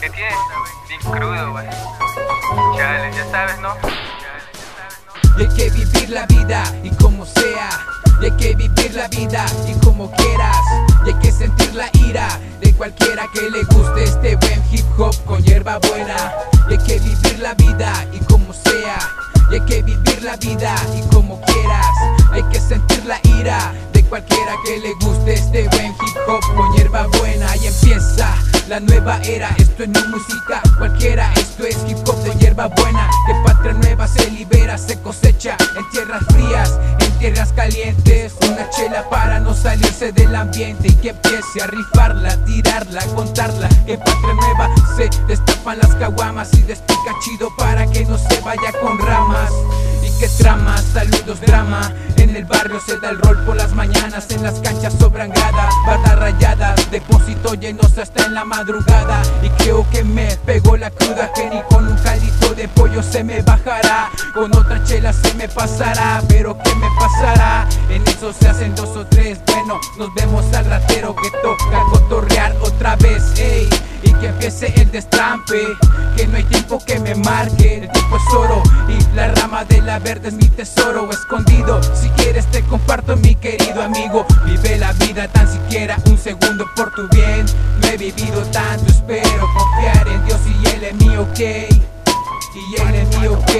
que tiene bien crudo, güey. Chale, ya sabes, ¿no? Y hay que vivir la vida y como sea. Y hay que vivir la vida y como quieras. Y hay que sentir la ira de cualquiera que le guste este buen hip hop con hierba buena. Y hay que vivir la vida y como sea. Y hay que vivir la vida y como quieras. Hay que sentir la ira de cualquiera que le guste este buen hip hop con hierba buena. La nueva era, esto es no música cualquiera, esto es hip hop de hierba buena. Que patria nueva se libera, se cosecha en tierras frías, en tierras calientes. Una chela para no salirse del ambiente y que empiece a rifarla, tirarla, contarla. Que patria nueva se destapan las caguamas y despica chido para que no se vaya con ramas. Y que trama, saludos drama. En el barrio se da el rol por las mañanas, en las canchas sobran grada, barra rayada, depósito llenos hasta en la madrugada. Y creo que me pegó la cruda, que con un caldito de pollo se me bajará. Con otra chela se me pasará, pero ¿qué me pasará? En eso se hacen dos o tres, bueno, nos vemos al ratero que toca cotorrear otra vez, ey. Y que empiece el destrampe, que no hay tiempo que me marque, el tiempo es oro y la rama de la verde es mi tesoro escondido. Si quieres te comparto mi querido amigo, vive la vida tan siquiera por tu bien. No he vivido tanto, espero confiar en Dios y Él es mío, ok. Y Él es mío, ok.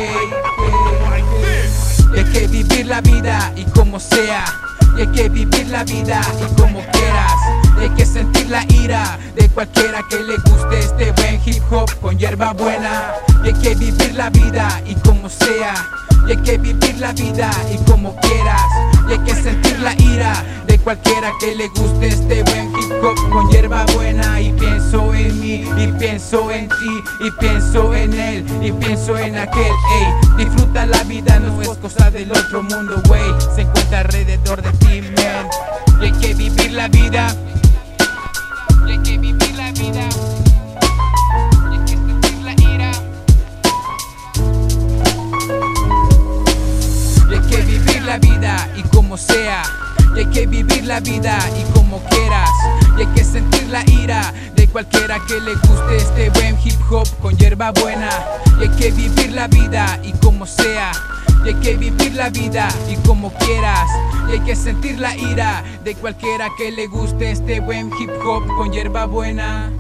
Y hay que vivir la vida y como sea. Y hay que vivir la vida y como quieras. Y hay que sentir la ira de cualquiera que le guste este buen hip hop con hierba buena. Y hay que vivir la vida y como sea. Y hay que vivir la vida y como quieras. Y hay que sentir la ira cualquiera que le guste este buen hip hop con hierba buena. Y pienso en mí, y pienso en ti, y pienso en él, y pienso en aquel. Ey, disfruta la vida, no es cosa del otro mundo, wey. Se encuentra alrededor de ti, man. Y hay que vivir la vida. Y hay que vivir la vida. La vida y como sea. Hay que vivir la vida y como quieras. Y hay que sentir la ira de cualquiera que le guste este buen hip hop con hierba buena. Y hay que vivir la vida y como sea. Y hay que vivir la vida y como quieras. Y hay que sentir la ira de cualquiera que le guste este buen hip hop con hierba buena.